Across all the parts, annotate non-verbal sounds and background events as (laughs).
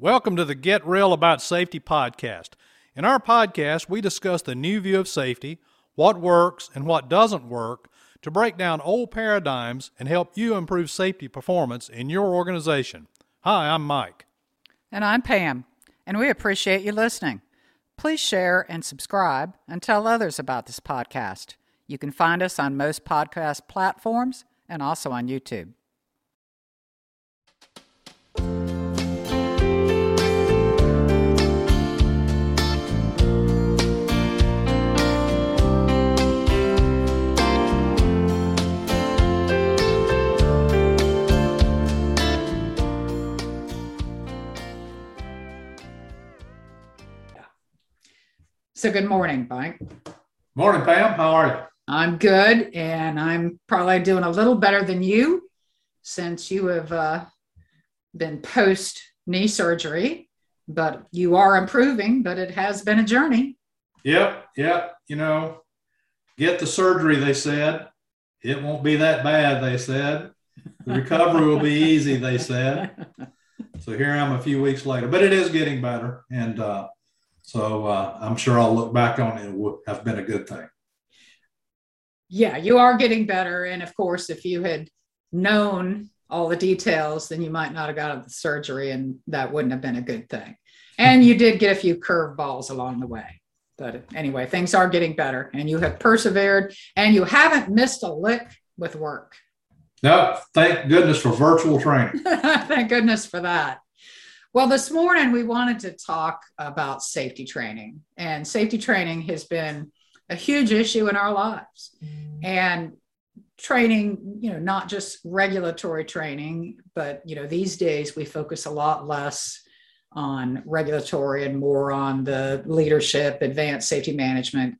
Welcome to the Get Real About Safety podcast. In our podcast, we discuss the new view of safety, what works and what doesn't work, to break down old paradigms and help you improve safety performance in your organization. Hi, I'm Mike. And I'm Pam, and we appreciate you listening. Please share and subscribe and tell others about this podcast. You can find us on most podcast platforms and also on YouTube. So, good morning, Mike. Morning, Pam. How are you? I'm good, and I'm probably doing a little better than you since you have uh, been post knee surgery, but you are improving, but it has been a journey. Yep, yep. You know, get the surgery, they said. It won't be that bad, they said. The recovery will be easy, they said. (laughs) So here I am a few weeks later, but it is getting better. And, uh, so uh, I'm sure I'll look back on it, it would have been a good thing. Yeah, you are getting better. And of course, if you had known all the details, then you might not have got the surgery, and that wouldn't have been a good thing. And you did get a few curveballs along the way. But anyway, things are getting better, and you have persevered, and you haven't missed a lick with work. No, thank goodness for virtual training. (laughs) thank goodness for that. Well, this morning we wanted to talk about safety training, and safety training has been a huge issue in our lives. Mm. And training, you know, not just regulatory training, but you know, these days we focus a lot less on regulatory and more on the leadership, advanced safety management,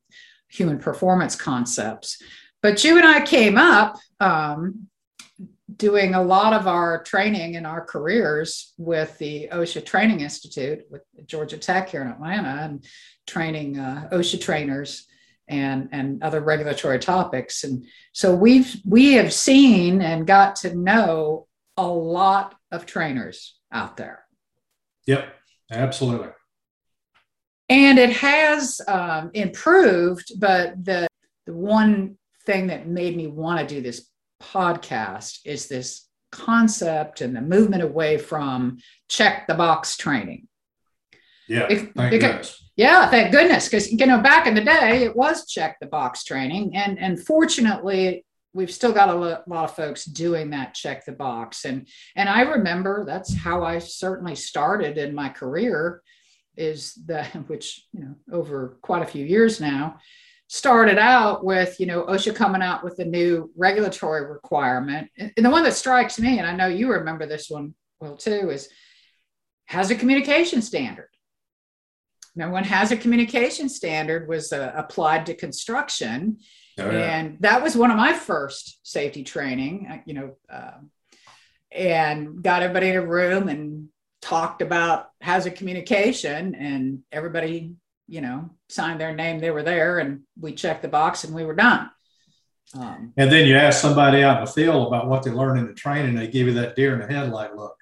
human performance concepts. But you and I came up um, doing a lot of our training in our careers with the OSHA Training Institute with Georgia Tech here in Atlanta and training uh, OSHA trainers and, and other regulatory topics. And so we've we have seen and got to know a lot of trainers out there. Yep, absolutely. And it has um, improved, but the, the one thing that made me want to do this podcast is this concept and the movement away from check the box training. Yeah, if, thank because, goodness. Yeah, thank goodness. Because you know, back in the day, it was check the box training, and and fortunately, we've still got a lot of folks doing that check the box. And and I remember that's how I certainly started in my career, is that (laughs) which you know over quite a few years now started out with, you know, OSHA coming out with a new regulatory requirement. And the one that strikes me, and I know you remember this one well too, is hazard communication standard. Now, when hazard communication standard was uh, applied to construction, oh, yeah. and that was one of my first safety training, uh, you know, uh, and got everybody in a room and talked about hazard communication, and everybody you know, signed their name, they were there, and we checked the box and we were done. Um, and then you ask somebody out in the field about what they learned in the training, they give you that deer in the headlight look.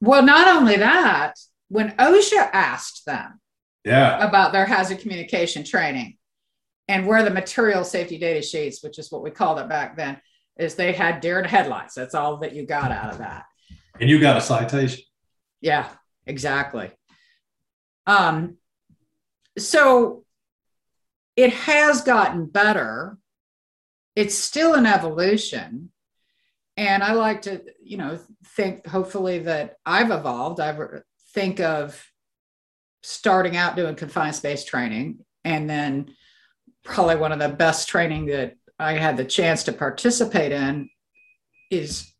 Well, not only that, when OSHA asked them yeah. about their hazard communication training and where the material safety data sheets, which is what we called it back then, is they had deer in headlights. That's all that you got out of that. And you got a citation. Yeah, exactly. Um, so it has gotten better. It's still an evolution. And I like to, you know, think hopefully that I've evolved. I think of starting out doing confined space training and then probably one of the best training that I had the chance to participate in is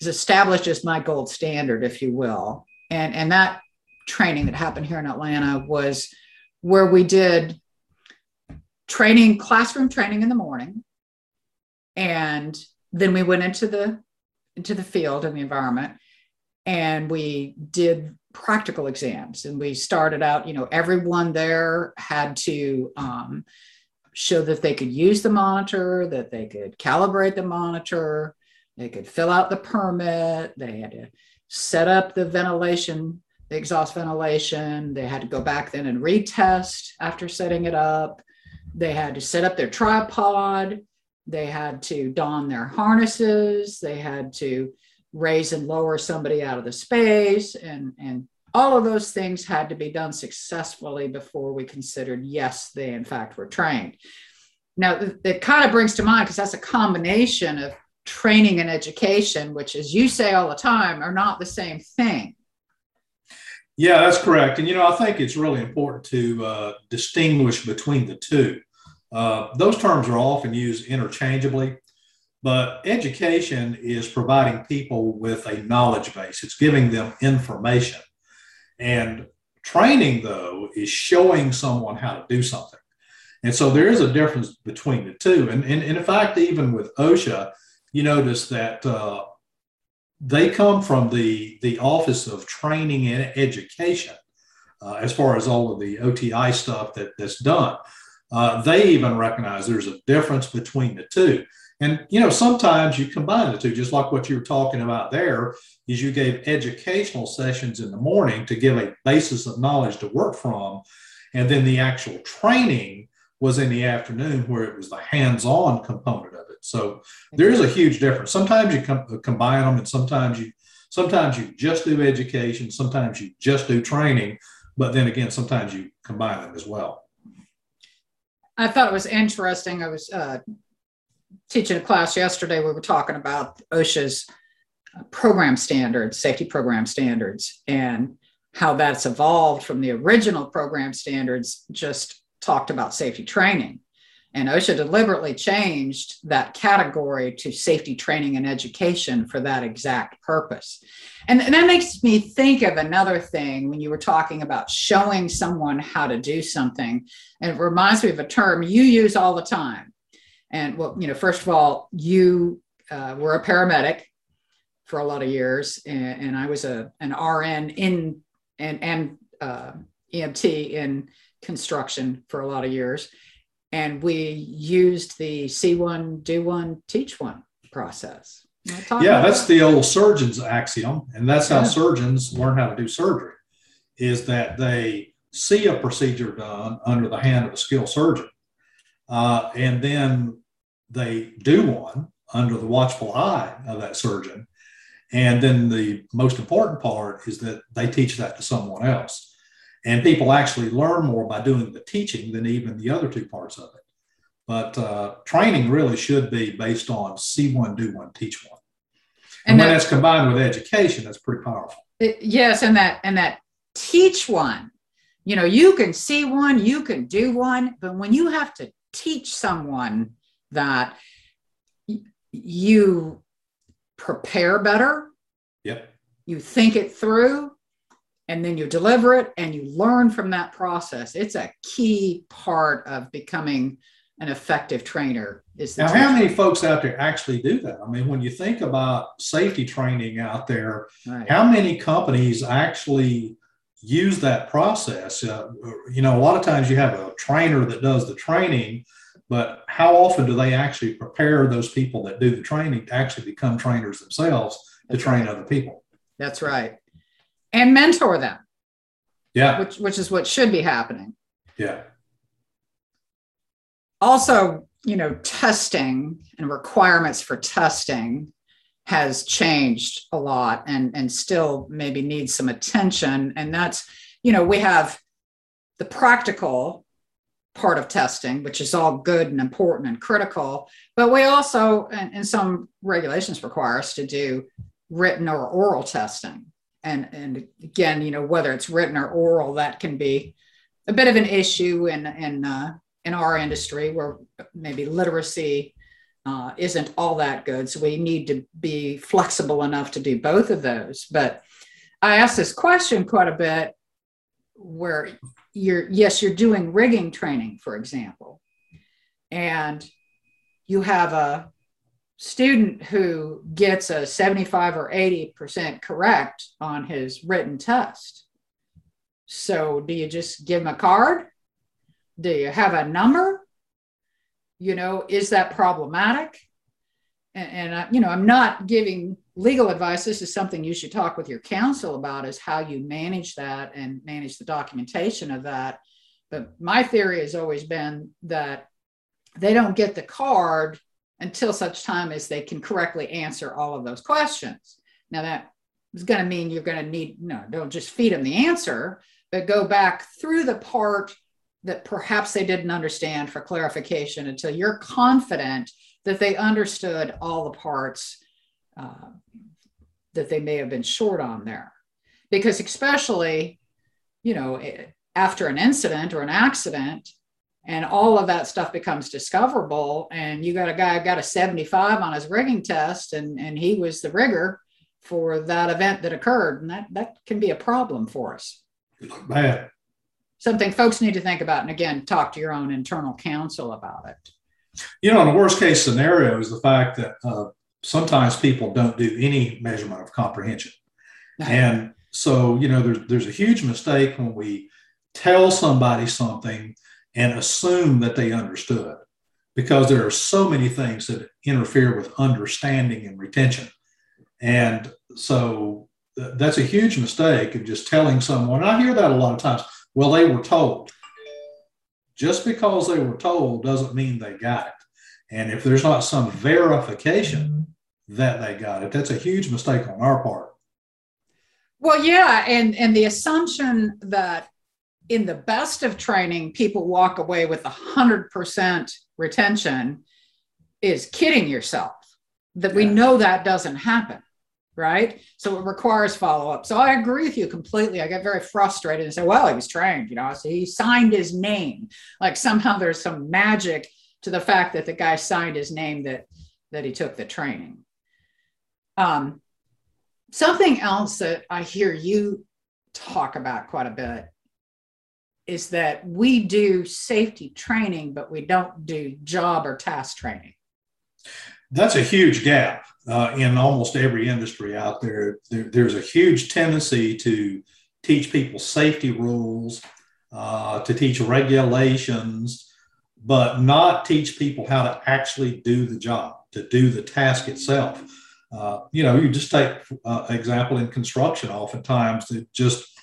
is established as my gold standard, if you will. And and that training that happened here in Atlanta was where we did training, classroom training in the morning. And then we went into the into the field and the environment and we did practical exams and we started out you know everyone there had to um, show that they could use the monitor that they could calibrate the monitor they could fill out the permit they had to set up the ventilation exhaust ventilation. They had to go back then and retest after setting it up. They had to set up their tripod. They had to don their harnesses. They had to raise and lower somebody out of the space. And, and all of those things had to be done successfully before we considered, yes, they in fact were trained. Now, it kind of brings to mind because that's a combination of training and education, which, as you say all the time, are not the same thing. Yeah, that's correct. And, you know, I think it's really important to uh, distinguish between the two. Uh, those terms are often used interchangeably, but education is providing people with a knowledge base, it's giving them information. And training, though, is showing someone how to do something. And so there is a difference between the two. And, and, and in fact, even with OSHA, you notice that uh, they come from the, the Office of Training and Education uh, as far as all of the OTI stuff that, that's done. Uh, they even recognize there's a difference between the two. And you know, sometimes you combine the two, just like what you were talking about there, is you gave educational sessions in the morning to give a basis of knowledge to work from, and then the actual training was in the afternoon where it was the hands-on component of. So there is a huge difference. Sometimes you com- combine them, and sometimes you sometimes you just do education, sometimes you just do training, but then again, sometimes you combine them as well. I thought it was interesting. I was uh, teaching a class yesterday. We were talking about OSHA's uh, program standards, safety program standards, and how that's evolved from the original program standards, just talked about safety training. And OSHA deliberately changed that category to safety training and education for that exact purpose. And, and, that makes me think of another thing when you were talking about showing someone how to do something. And it reminds me of a term you use all the time. And well, you know, first of all, you uh, were a paramedic for a lot of years, and, and I was a an RN in and and uh, EMT in construction for a lot of years and we used the see one, do one, teach one process. Yeah, that's that? the old surgeon's axiom, and that's how yeah. surgeons learn how to do surgery. Is that they see a procedure done under the hand of a skilled surgeon, uh, and then they do one under the watchful eye of that surgeon. And then the most important part is that they teach that to someone else. And people actually learn more by doing the teaching than even the other two parts of it. But uh, training really should be based on see one, do one, teach one. And, and when that's combined with education, that's pretty powerful. It, yes, and that and that teach one. You know, you can see one, you can do one, but when you have to teach someone that you prepare better, yep. you think it through, and then you deliver it and you learn from that process. It's a key part of becoming an effective trainer. Is now, how many folks out there actually do that? I mean, when you think about safety training out there, right. how many companies actually use that process? Uh, you know, a lot of times you have a trainer that does the training, but how often do they actually prepare those people that do the training to actually become trainers themselves to train other people? That's right and mentor them. Yeah. Which which is what should be happening. Yeah. Also, you know, testing and requirements for testing has changed a lot and and still maybe needs some attention and that's you know we have the practical part of testing which is all good and important and critical but we also and, and some regulations require us to do written or oral testing and and again you know whether it's written or oral that can be a bit of an issue in in uh, in our industry where maybe literacy uh, isn't all that good. So we need to be flexible enough to do both of those. But i asked this question quite a bit where you're yes you're doing rigging training for example and you have a student who gets a 75 or 80% correct on his written test. So, do you just give him a card? Do you have a number? You know, is that problematic? and, and I, you know, I'm not giving legal advice. This is something you should talk with your counsel about is how you manage that and manage the documentation of that. But my theory has always been that they don't get the card until such time as they can correctly answer all of those questions. Now that is going to mean you're going to need no, don't just feed them the answer, but go back through the part that perhaps they didn't understand for clarification until you're confident that they understood all the parts uh, that they may have been short on there. Because, especially, you know, eh, after an incident or an accident, and all of that stuff becomes discoverable, and you got a guy got a 75 on his rigging test, and, and he was the rigger for that event that occurred, and that, that can be a problem for us. Bad. Something folks need to think about, and again, talk to your own internal counsel about it. You know, in the worst case scenario is the fact that uh, sometimes people don't do any measurement of comprehension. And so, you know, there's, there's a huge mistake when we tell somebody something and assume that they understood because there are so many things that interfere with understanding and retention. And so th- that's a huge mistake of just telling someone. I hear that a lot of times. Well, they were told. Just because they were told doesn't mean they got it. And if there's not some verification that they got it, that's a huge mistake on our part. Well, yeah, and and the assumption that in the best of training, people walk away with a hundred percent retention is kidding yourself. That we know that doesn't happen, right? So it requires follow up. So I agree with you completely. I get very frustrated and say, "Well, he was trained, you know, so he signed his name." Like somehow there's some magic to the fact that the guy signed his name that that he took the training. Um, something else that I hear you talk about quite a bit is that we do safety training, but we don't do job or task training. That's a huge gap uh, in almost every industry out there. there. There's a huge tendency to teach people safety rules, uh, to teach regulations, but not teach people how to actually do the job, to do the task itself. Uh, you know, you just take uh, example in construction. Oftentimes, it just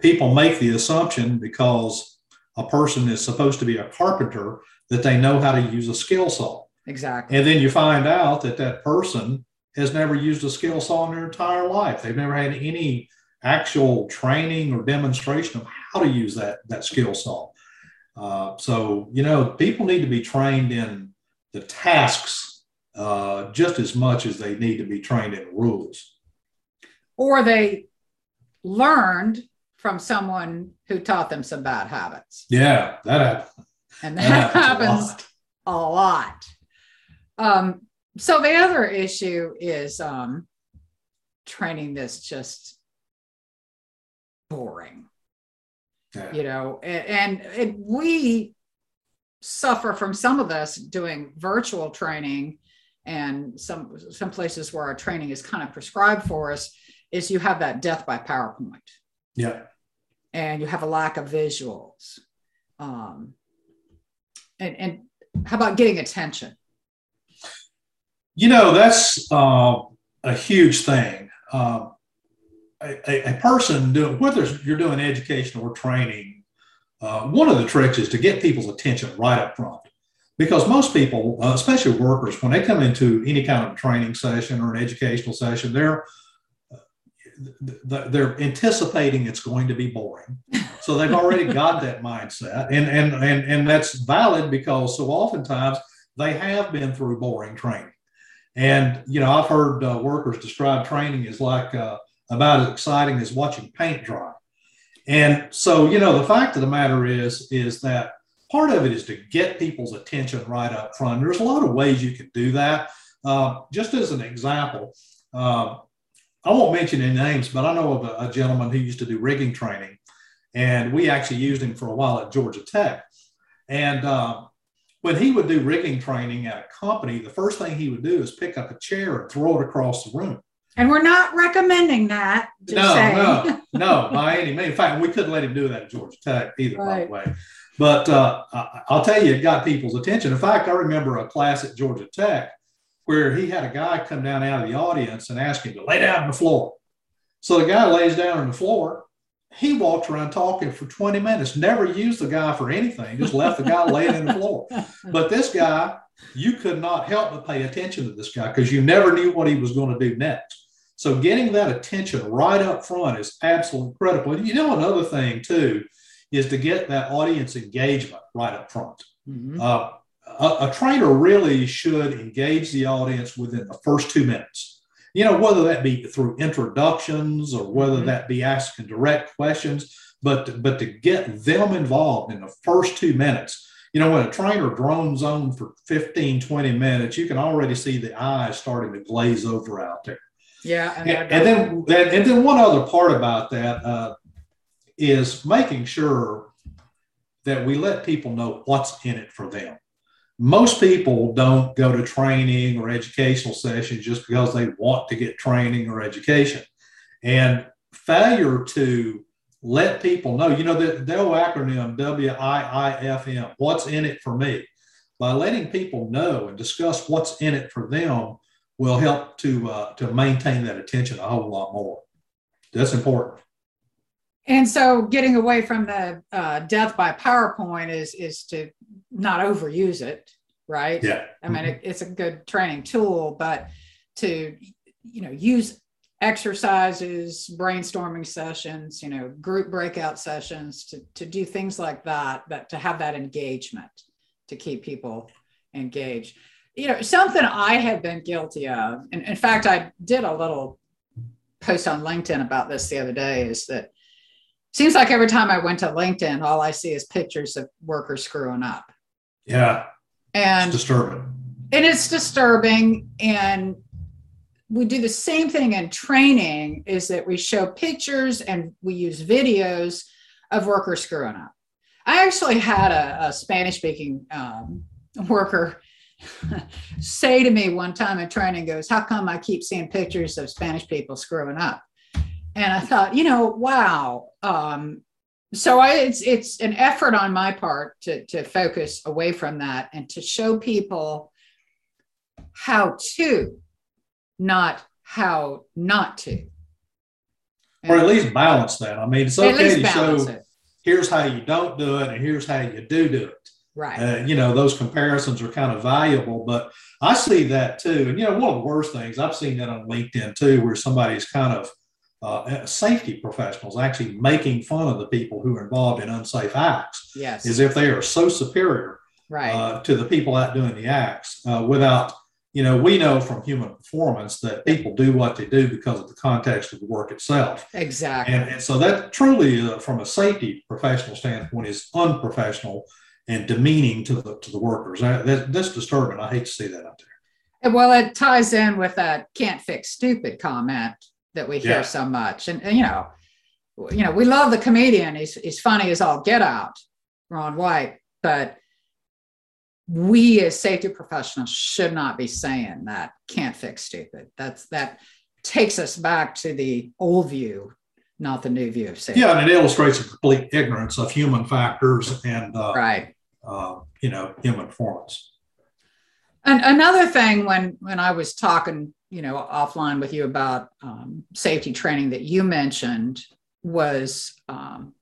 people make the assumption because a person is supposed to be a carpenter that they know how to use a skill saw. Exactly. And then you find out that that person has never used a skill saw in their entire life. They've never had any actual training or demonstration of how to use that, that skill saw. Uh, so, you know, people need to be trained in the tasks uh, just as much as they need to be trained in rules. Or they learned from someone who taught them some bad habits. Yeah, that happens. And That that happens a lot. a lot. Um, so the other issue is um, training that's just boring, Yeah. you know, and, and we suffer from some of this doing virtual training and some some places where our training is kind of prescribed for us is you have that death by PowerPoint yeah. and you have a lack of visuals. Um, and, and how about getting attention? You know, that's uh, a huge thing. Uh, a, a- person doing, whether you're doing education or training, uh, one of the tricks is to get people's attention right up front. Because most people, uh, especially workers, when they come into any kind of training session or an educational session, they're th- they're anticipating it's going to be boring. So they've already (laughs) got that mindset. And, and, and, and that's valid because so oftentimes they have been through boring training. And, you know, I've heard uh, workers describe training as like uh, about as exciting as watching paint dry. And so, you know, the fact of the matter is, is that part of it is to get people's attention right up front. There's a lot of ways you can do that. Uh, just as an example, uh, I won't mention any names, but I know of a, a gentleman who used to do rigging training, and we actually used him for a while at Georgia Tech. And uh, when he would do rigging training at a company, the first thing he would do is pick up a chair and throw it across the room. And we're not recommending that. No, saying. no, (laughs) no, by any means. In fact, we couldn't let him do that at Georgia Tech either, by the way. But uh, I- I'll tell you, it got people's attention. In fact, I remember a class at Georgia Tech where he had a guy come down out of the audience and ask him to lay down on the floor. So the guy lays down on the floor. He walked around talking for 20 minutes, never used the guy for anything, just left the guy laying on the floor. (laughs) But this guy, you could not help but pay attention to this guy because you never knew what he was going to do next. So getting that attention right up front is absolutely critical. And you know, another thing too is to get that audience engagement right up front. Mm-hmm. Uh, a, a, trainer really should engage the audience within the first two minutes. You know, whether that be through introductions or whether mm-hmm. that be asking direct questions, but but to get them involved in the first two minutes. You know, when a trainer drones on for 15, 20 minutes, you can already see the eyes starting to glaze over out there. Yeah, and, and, and then and, and, then one other part about that uh, is making sure that we let people know what's in it for them most people don't go to training or educational sessions just because they want to get training or education. And failure to let people know, you know, the, old acronym WIIFM, what's in it for me? By letting people know and discuss what's in it for them will help to, uh, to maintain that attention a whole lot more. That's important. And so getting away from the uh, death by PowerPoint is, is to not overuse it, right? Yeah. I mean, it, it's a good training tool, but to, you know, use exercises, brainstorming sessions, you know, group breakout sessions to, to do things like that, that to have that engagement to keep people engaged. You know, something I have been guilty of, and in fact, I did a little post on LinkedIn about this the other day, is that seems like every time I went to LinkedIn, all I see is pictures of workers screwing up. Yeah. And it's disturbing. And it's disturbing. And we do the same thing in training is that we show pictures and we use videos of workers screwing up. I actually had a, a Spanish speaking um, worker (laughs) say to me one time in training goes, how come I keep seeing pictures of Spanish people screwing up? And I thought, you know, wow. Um, so I, it's it's an effort on my part to to focus away from that and to show people how to, not how not to, or at least balance that. I mean, it's okay to show it. here's how you don't do it and here's how you do do it. Right. Uh, you know, those comparisons are kind of valuable, but I see that too. And you know, one of the worst things I've seen that on LinkedIn too, where somebody's kind of uh, safety professionals actually making fun of the people who are involved in unsafe acts yes. is if they are so superior right. uh, to the people out doing the acts uh, without you know we know from human performance that people do what they do because of the context of the work itself. Exactly. And, and so that truly uh, from a safety professional standpoint is unprofessional and demeaning to the to the workers. That, that, that's disturbing. I hate to see that out there. Well it ties in with that can't fix stupid comment that we hear yeah. so much. And, and, you know, you know, we love the comedian. He's, he's funny as all get out, Ron White, but we as safety professionals should not be saying that can't fix stupid. That's that takes us back to the old view, not the new view of safety. Yeah, and it illustrates a complete ignorance of human factors and uh, right, uh, you know, human performance. And another thing, when when I was talking you know offline with you about um, safety training that you mentioned was um,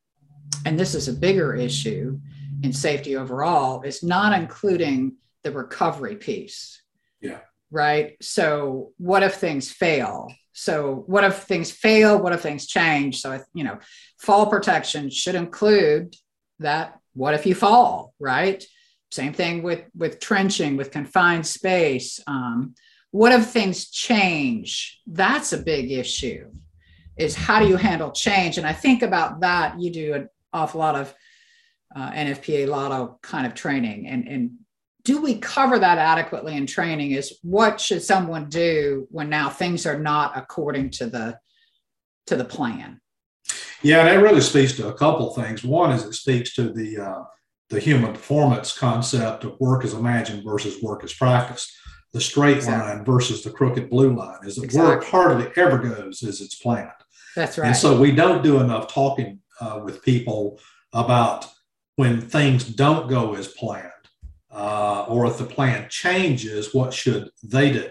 and this is a bigger issue in safety overall is not including the recovery piece. Yeah. Right? So what if things fail? So what if things fail? What if things change? So you know fall protection should include that what if you fall right? Same thing with with trenching with confined space um, what if things change? That's a big issue. Is how do you handle change? And I think about that. You do an awful lot of uh, NFPA LOTO kind of training, and and do we cover that adequately in training? Is what should someone do when now things are not according to the to the plan? Yeah, that really speaks to a couple things. One is it speaks to the uh, the human performance concept of work as imagined versus work as practiced the straight exactly. line versus the crooked blue line is exactly. work hardly ever goes as it's planned. That's right. And so we don't do enough talking uh, with people about when things don't go as planned, uh, or if the plan changes, what should they do?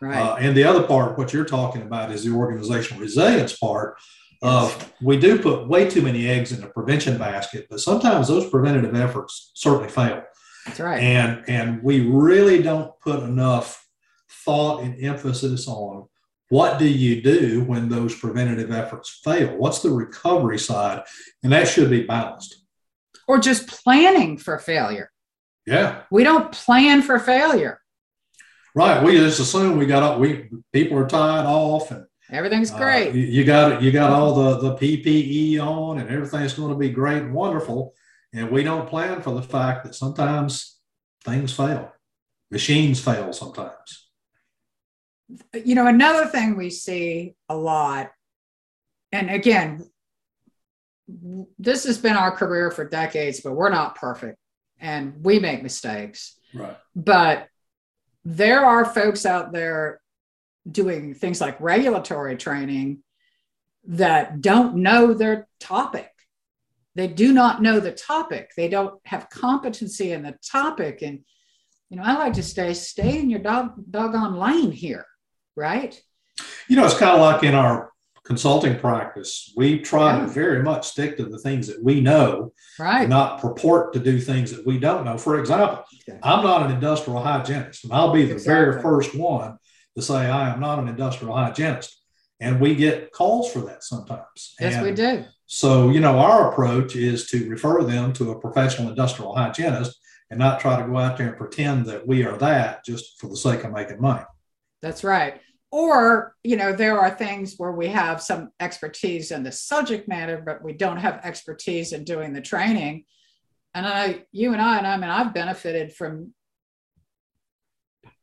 Right. Uh, and the other part, what you're talking about, is the organizational resilience part. Of we do put way too many eggs in the prevention basket, but sometimes those preventative efforts certainly fail. That's right. And and we really don't put enough thought and emphasis on what do you do when those preventative efforts fail? What's the recovery side? And that should be balanced. or just planning for failure. Yeah. We don't plan for failure. Right. We just assume we got we people are tied off and Everything's uh, great. you, you got you got all the the PPE on and everything's going to be great and wonderful. And we don't plan for the fact that sometimes things fail. Machines fail sometimes. you know, another thing we see a lot, and again, this has been our career for decades, but we're not perfect and we make mistakes. Right. But there are folks out there doing things like regulatory training that don't know their topic. They do not know the topic. They don't have competency in the topic. And, you know, I like to stay, stay in your dog, doggone lane here, right? You know, it's kind of like in our consulting practice, we try Yeah. to very much stick to the things that we know, Right. not purport to do things that we don't know. For example, Okay. I'm not an industrial hygienist, and I'll be the very first one to say I am not an industrial hygienist. And we get calls for that sometimes. Yes, and we do. So, you know, our approach is to refer them to a professional industrial hygienist and not try to go out there and pretend that we are that just for the sake of making money. That's right. Or, you know, there are things where we have some expertise in the subject matter, but we don't have expertise in doing the training. And I, you and I, and I mean, I've benefited from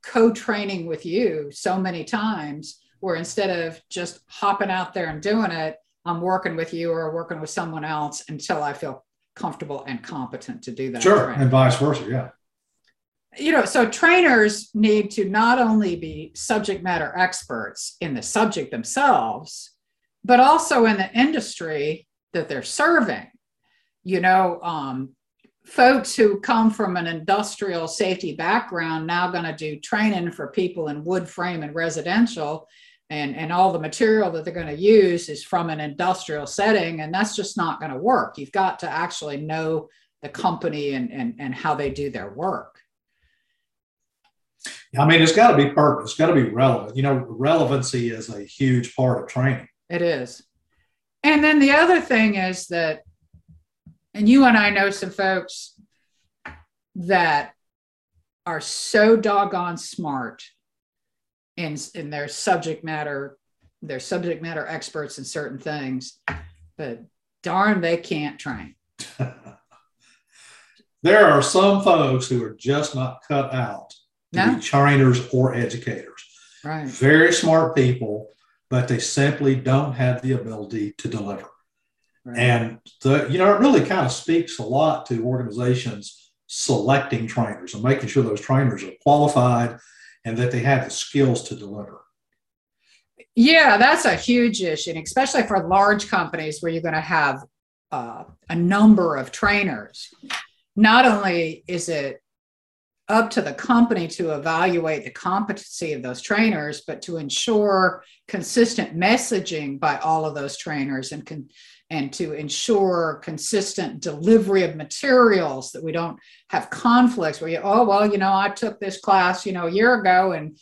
co training with you so many times where instead of just hopping out there and doing it, I'm working with you or working with someone else until I feel comfortable and competent to do that. Sure. training And vice versa. Yeah. you know, so trainers need to not only be subject matter experts in the subject themselves, but also in the industry that they're serving. You know, um, folks who come from an industrial safety background now going to do training for people in wood frame and residential. And, and all the material that they're going to use is from an industrial setting, and that's just not going to work. You've got to actually know the company and, and, and how they do their work. I mean, it's got to be pertinent. It's got to be relevant. You know, relevancy is a huge part of training. It is. And then the other thing is that, and you and I know some folks that are so doggone smart in, in their subject matter, they're subject matter experts in certain things, but darn, they can't train. (laughs) there are some folks who are just not cut out to No, be trainers or educators. right. Very smart people, but they simply don't have the ability to deliver. right. And the, you know, it really kind of speaks a lot to organizations selecting trainers and making sure those trainers are qualified and that they have the skills to deliver. Yeah, that's a huge issue, especially for large companies where you're going to have uh, a number of trainers. Not only is it up to the company to evaluate the competency of those trainers, but to ensure consistent messaging by all of those trainers and con- and to ensure consistent delivery of materials that we don't have conflicts where you, oh, well, you know, I took this class, you know, a year ago and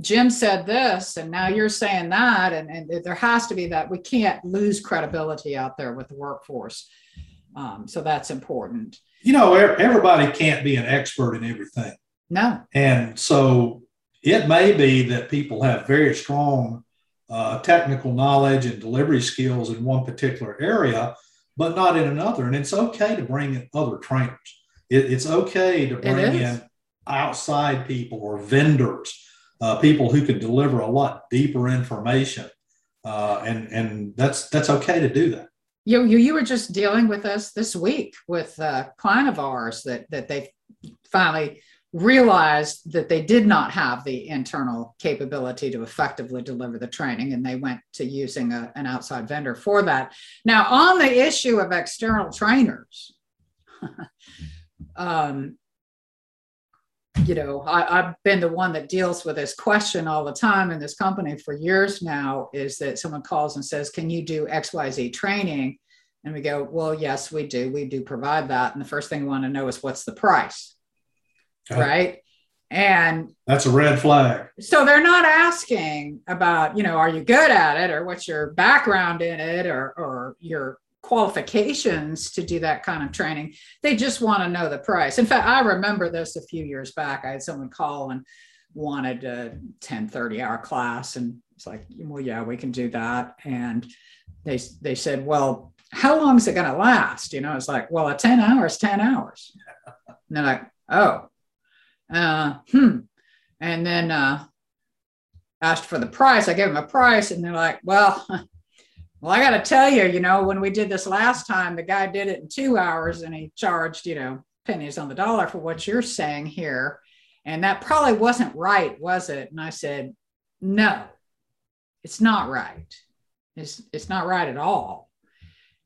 Jim said this, and now you're saying that. And, and there has to be that. We can't lose credibility out there with the workforce. Um, so that's important. You know, everybody can't be an expert in everything. No, And so it may be that people have very strong uh, technical knowledge and delivery skills in one particular area, but not in another. And it's okay to bring in other trainers. It, it's okay to bring in outside people or vendors, uh, people who can deliver a lot deeper information. Uh, and and that's that's okay to do that. you, you, you were just dealing with us this week with a client of ours that, that they finally realized that they did not have the internal capability to effectively deliver the training and they went to using a, an outside vendor for that now on the issue of external trainers (laughs) um, you know, I, I've been the one that deals with this question all the time in this company for years now is that someone calls and says, Can you do XYZ training? And we go, Well, yes, we do. We do provide that. And the first thing we want to know is what's the price? Okay. Right. And that's a red flag. So they're not asking about, you know, are you good at it or what's your background in it or, or your qualifications to do that kind of training. They just want to know the price. In fact, I remember this a few years back. I had someone call and wanted a 10, 30 hour class. And it's like, well, yeah, we can do that. And they, they said, well, how long is it going to last? You know, it's like, well, a 10 hours, 10 hours. And they're like, oh, uh, hmm. And then uh, asked for the price. I gave them a price and they're like, well, (laughs) well, I got to tell you, you know, when we did this last time, the guy did it in two hours and he charged, you know, pennies on the dollar for what you're saying here. And that probably wasn't right, was it? And I said, no, it's not right. It's, it's not right at all.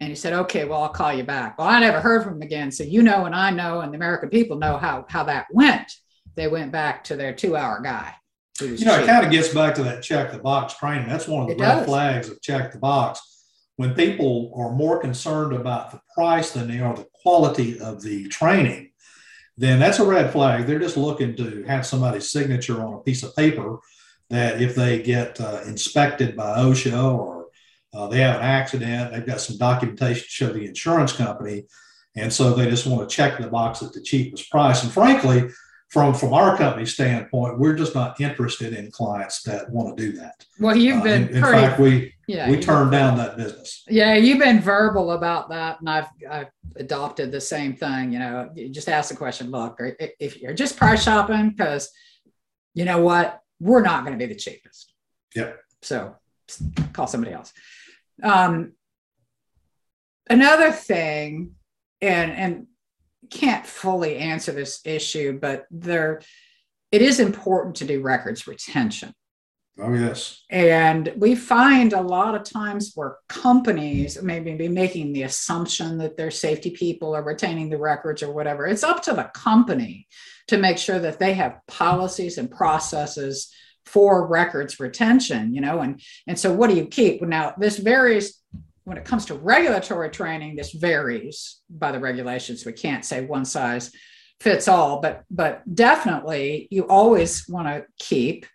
And he said, okay, well, I'll call you back. Well, I never heard from him again. So you know, and I know, and the American people know how, how that went. They went back to their two hour guy. You know, cheap. it kind of gets back to that check the box training. That's one of the it red does. flags of check the box. When people are more concerned about the price than they are the quality of the training, then that's a red flag. They're just looking to have somebody's signature on a piece of paper that if they get uh, inspected by OSHA or uh, they have an accident, they've got some documentation to show the insurance company. And so they just want to check the box at the cheapest price. And frankly, from from our company standpoint, we're just not interested in clients that want to do that. Well, you've been uh, in, in pretty, fact we yeah, we turned down that business. Yeah, you've been verbal about that, and I've I've adopted the same thing. You know, you just ask the question: Look, if you're just price shopping, because you know what, we're not going to be the cheapest. Yep. So call somebody else. Um, another thing, and and can't fully answer this issue, but there it is important to do records retention. Oh, yes. And we find a lot of times where companies maybe be making the assumption that their safety people are retaining the records or whatever. It's up to the company to make sure that they have policies and processes for records retention, you know, and and so what do you keep? Now this varies when it comes to regulatory training, this varies by the regulations. We can't say one size fits all, but but definitely you always want to keep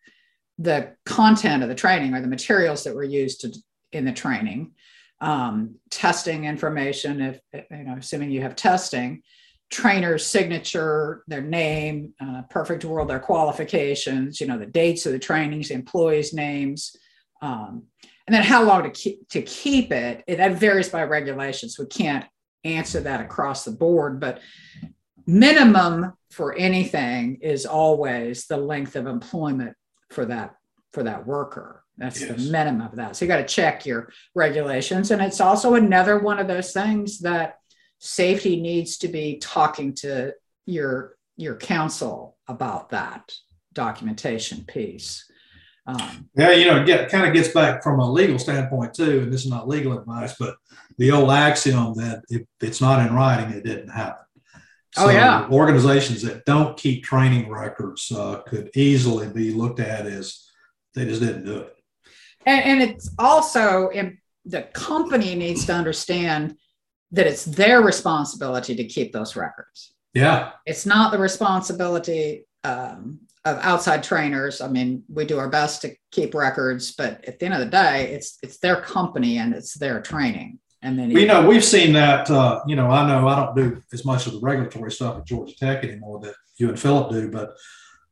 the content of the training or the materials that were used to, in the training, um, testing information. If you know, assuming you have testing, trainer's signature, their name, uh, perfect world, their qualifications, you know, the dates of the trainings, the employees' names. Um, and then how long to keep to keep it, it that varies by regulations. We can't answer that across the board, but minimum for anything is always the length of employment for that for that worker. That's yes. the minimum of that. So you got to check your regulations. And it's also another one of those things that safety needs to be talking to your your counsel about that documentation piece. Um, yeah, you know, it get, kind of gets back from a legal standpoint too, and this is not legal advice, but the old axiom that if it's not in writing, it didn't happen. Oh, so oh yeah. Organizations that don't keep training records uh, could easily be looked at as they just didn't do it. And, and it's also in, the company needs to understand that it's their responsibility to keep those records. Yeah. It's not the responsibility um, of outside trainers. I mean, we do our best to keep records, but at the end of the day, it's it's their company and it's their training. And then you know, we've seen that. Uh, you know, I know I don't do as much of the regulatory stuff at Georgia Tech anymore that you and Philip do, but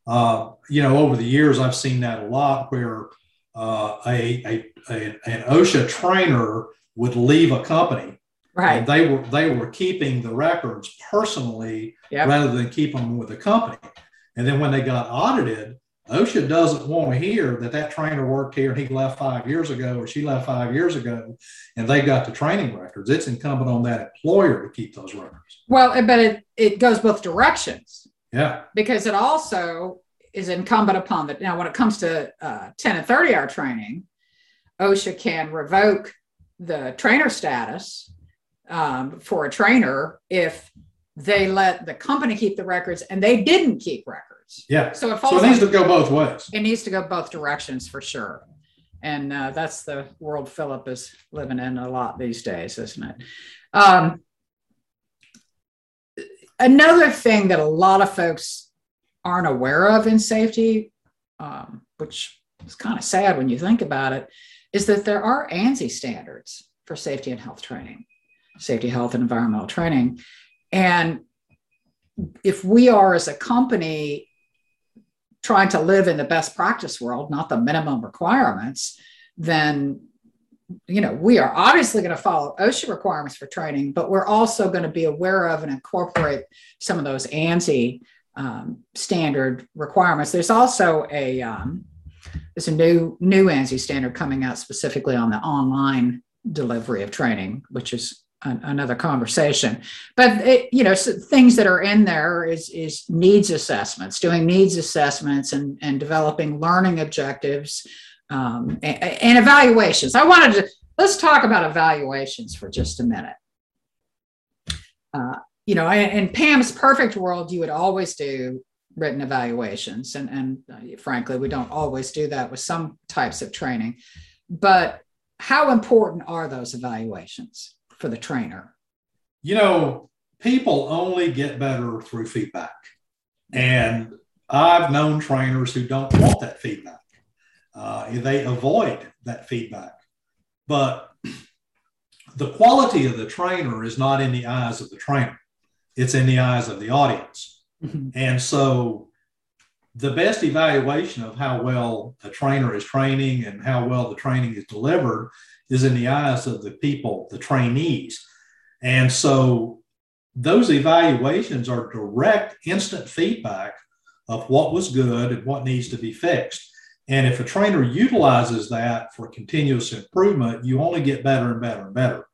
uh, you know, over the years, I've seen that a lot where uh, a, a, a an OSHA trainer would leave a company Right. they were they were keeping the records personally yep. rather than keep them with the company. And then when they got audited, OSHA doesn't want to hear that that trainer worked here and he left five years ago or she left five years ago and they've got the training records. It's incumbent on that employer to keep those records. Well, but it, it goes both directions. Yeah. Because it also is incumbent upon the, now when it comes to uh, 10 and 30 hour training, OSHA can revoke the trainer status um, for a trainer if they let the company keep the records and they didn't keep records. Yeah. So it falls. So it needs to go both ways. it needs to go both directions for sure. And uh, that's the world Philip is living in a lot these days, isn't it? Um, another thing that a lot of folks aren't aware of in safety, um, which is kind of sad when you think about it, is that there are ANSI standards for safety and health training, safety, health, and environmental training. And if we are as a company trying to live in the best practice world, not the minimum requirements, then you know we are obviously going to follow OSHA requirements for training, but we're also going to be aware of and incorporate some of those ANSI um, standard requirements. There's also a um, there's a new new ANSI standard coming out specifically on the online delivery of training, which is an, another conversation. But it, you know, so things that are in there is is needs assessments, doing needs assessments, and and developing learning objectives um, and, and evaluations. I wanted to let's talk about evaluations for just a minute. Uh, you know, in, Pam's perfect world, you would always do written evaluations, and and uh, frankly, we don't always do that with some types of training. But how important are those evaluations for the trainer? You know, people only get better through feedback. And I've known trainers who don't want that feedback. Uh, they avoid that feedback. But (clears throat) the quality of the trainer is not in the eyes of the trainer, it's in the eyes of the audience. And so the best evaluation of how well a trainer is training and how well the training is delivered is in the eyes of the people, the trainees. And so those evaluations are direct, instant feedback of what was good and what needs to be fixed. And if a trainer utilizes that for continuous improvement, you only get better and better and better.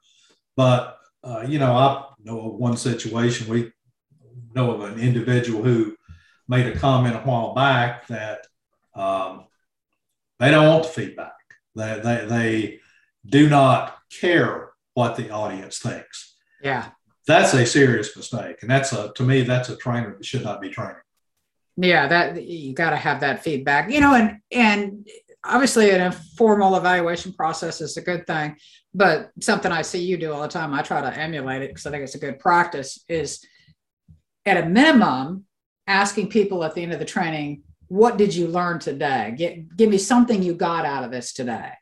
But, uh, you know, I know of one situation, we know of an individual who made a comment a while back that um, they don't want the feedback. They, they, they do not care what the audience thinks. Yeah. That's a serious mistake. And that's a, to me, that's a trainer that should not be training. Yeah, that you got to have that feedback, you know, and and obviously an informal evaluation process is a good thing, but something I see you do all the time, I try to emulate it because I think it's a good practice. Is at a minimum asking people at the end of the training, "What did you learn today? Get, give me something you got out of this today."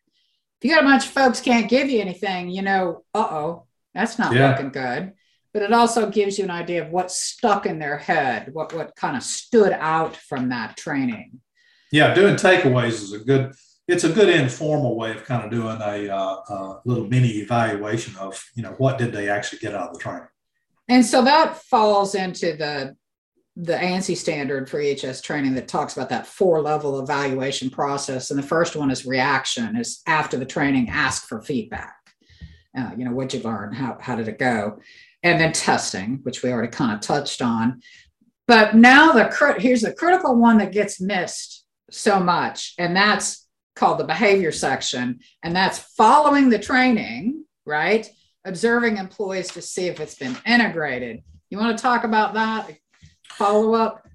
If you got a bunch of folks can't give you anything, you know, uh oh, that's not Yeah. looking good but it also gives you an idea of what stuck in their head, what what kind of stood out from that training. Yeah, doing takeaways is a good. It's a good informal way of kind of doing a uh, uh, little mini evaluation of you know what did they actually get out of the training. And so that falls into the the ANSI standard for EHS training that talks about that four level evaluation process. And the first one is reaction, is after the training, ask for feedback. Uh, you know, what'd you learn? How, how did it go? And then testing, which we already kind of touched on. But now the here's the critical one that gets missed so much, and that's called the behavior section. And that's following the training, right? Observing employees to see if it's been integrated. You want to talk about that? Follow up?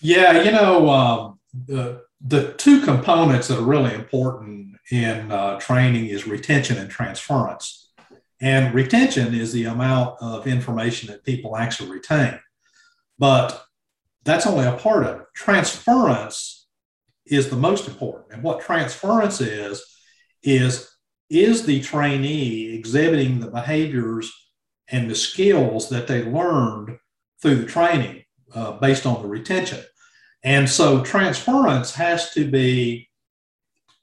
Yeah, you know um, the the two components that are really important in uh, training is retention and transference. And retention is the amount of information that people actually retain, but that's only a part of it. Transference is the most important. And what transference is, is is the trainee exhibiting the behaviors and the skills that they learned through the training uh, based on the retention. And so transference has to be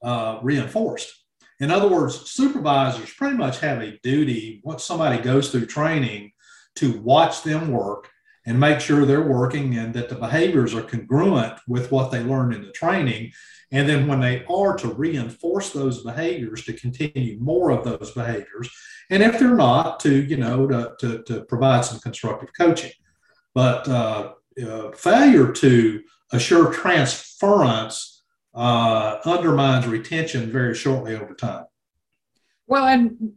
uh, reinforced. In other words, supervisors pretty much have a duty once somebody goes through training to watch them work and make sure they're working and that the behaviors are congruent with what they learned in the training. And then when they are to reinforce those behaviors to continue more of those behaviors. And if they're not, to, you know, to, to, to provide some constructive coaching. But uh, uh, failure to assure transference uh, undermines retention very shortly over time. Well, and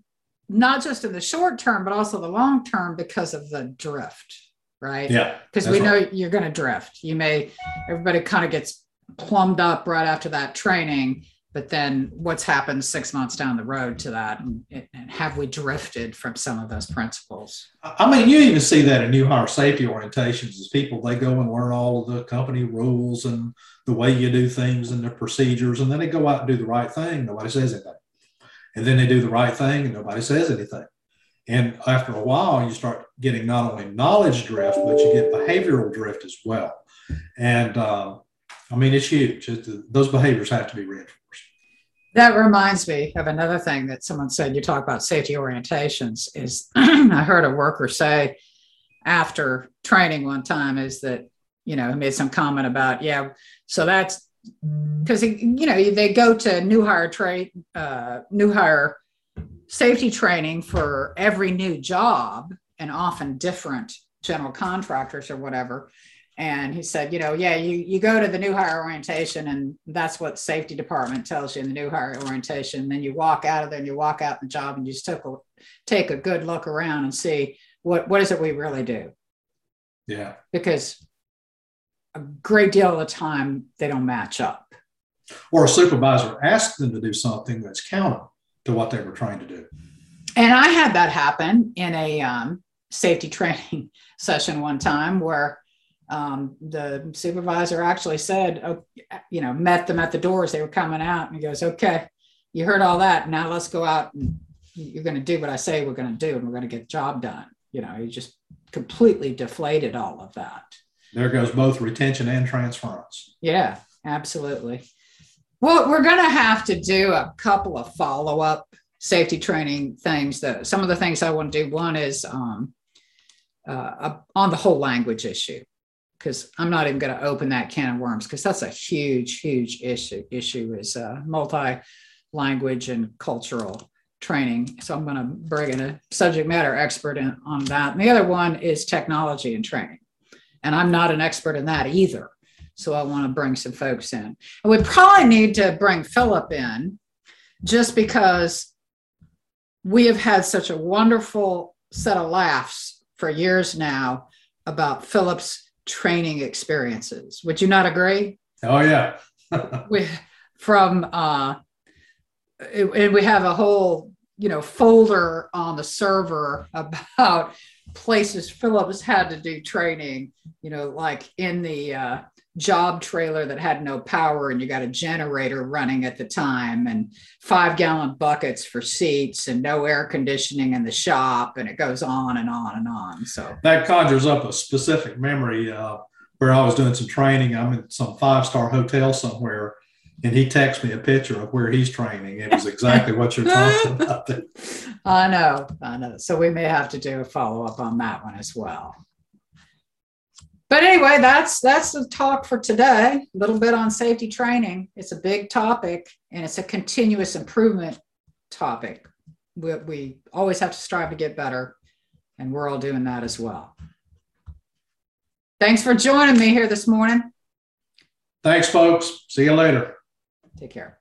not just in the short term, but also the long term because of the drift. right? Yeah. Because we know you're going to drift. You may, everybody kind of gets plumbed up right after that training but then what's happened six months down the road to that and, and, have we drifted from some of those principles? I mean you even see that in new hire safety orientations as people they go and learn all of the company rules and the way you do things and the procedures and then they go out and do the right thing nobody says anything. And then they do the right thing and nobody says anything. And after a while you start getting not only knowledge drift but you get behavioral drift as well. And uh, i mean it's huge. Those behaviors have to be reinforced that reminds me of another thing that someone said. You talk about safety orientations. Is (clears throat) I heard a worker say after training one time is that you know he made some comment about yeah. So that's because you know they go to new hire trade uh, new hire safety training for every new job and often different general contractors or whatever and he said you know yeah you, you go to the new hire orientation and that's what safety department tells you in the new hire orientation. And then you walk out of there and you walk out the job and you just took a, take a good look around and see what what is it we really do? Yeah. Because a great deal of the time they don't match up. Or a supervisor asks them to do something that's counter to what they were trying to do. And i had that happen in a um, safety (laughs) training session one time where um, the supervisor actually said, oh, you know, met them at the doors. They were coming out, and he goes, "Okay, you heard all that. Now let's go out and you're going to do what I say we're going to do, and we're going to get the job done." You know, he just completely deflated all of that. There goes both retention and transference. Yeah, absolutely. Well, we're going to have to do a couple of follow up safety training things. That some of the things I want to do. One is um, uh, on the whole language issue because I'm not even going to open that can of worms because that's a huge, huge issue. Issue is uh, multi-language and cultural training. So I'm going to bring in a subject matter expert in, on that. And the other one is technology and training, and I'm not an expert in that either. So I want to bring some folks in, and we probably need to bring Philip in, just because we have had such a wonderful set of laughs for years now about Philip's training experiences. Would you not agree? Oh yeah. (laughs) we from uh and we have a whole you know folder on the server about places Philip's had to do training, you know, like in the uh, job trailer that had no power and you got a generator running at the time and five gallon buckets for seats and no air conditioning in the shop and it goes on and on and on. So that conjures up a specific memory uh, where i was doing some training. I'm in some five star hotel somewhere and he texted me a picture of where he's training. It was exactly what you're talking (laughs) about i know i know. So we may have to do a follow-up on that one as well but anyway, that's that's the talk for today. A little bit on safety training. It's a big topic and it's a continuous improvement topic. We, we always have to strive to get better, and we're all doing that as well. Thanks for joining me here this morning. Thanks, folks. See you later. Take care.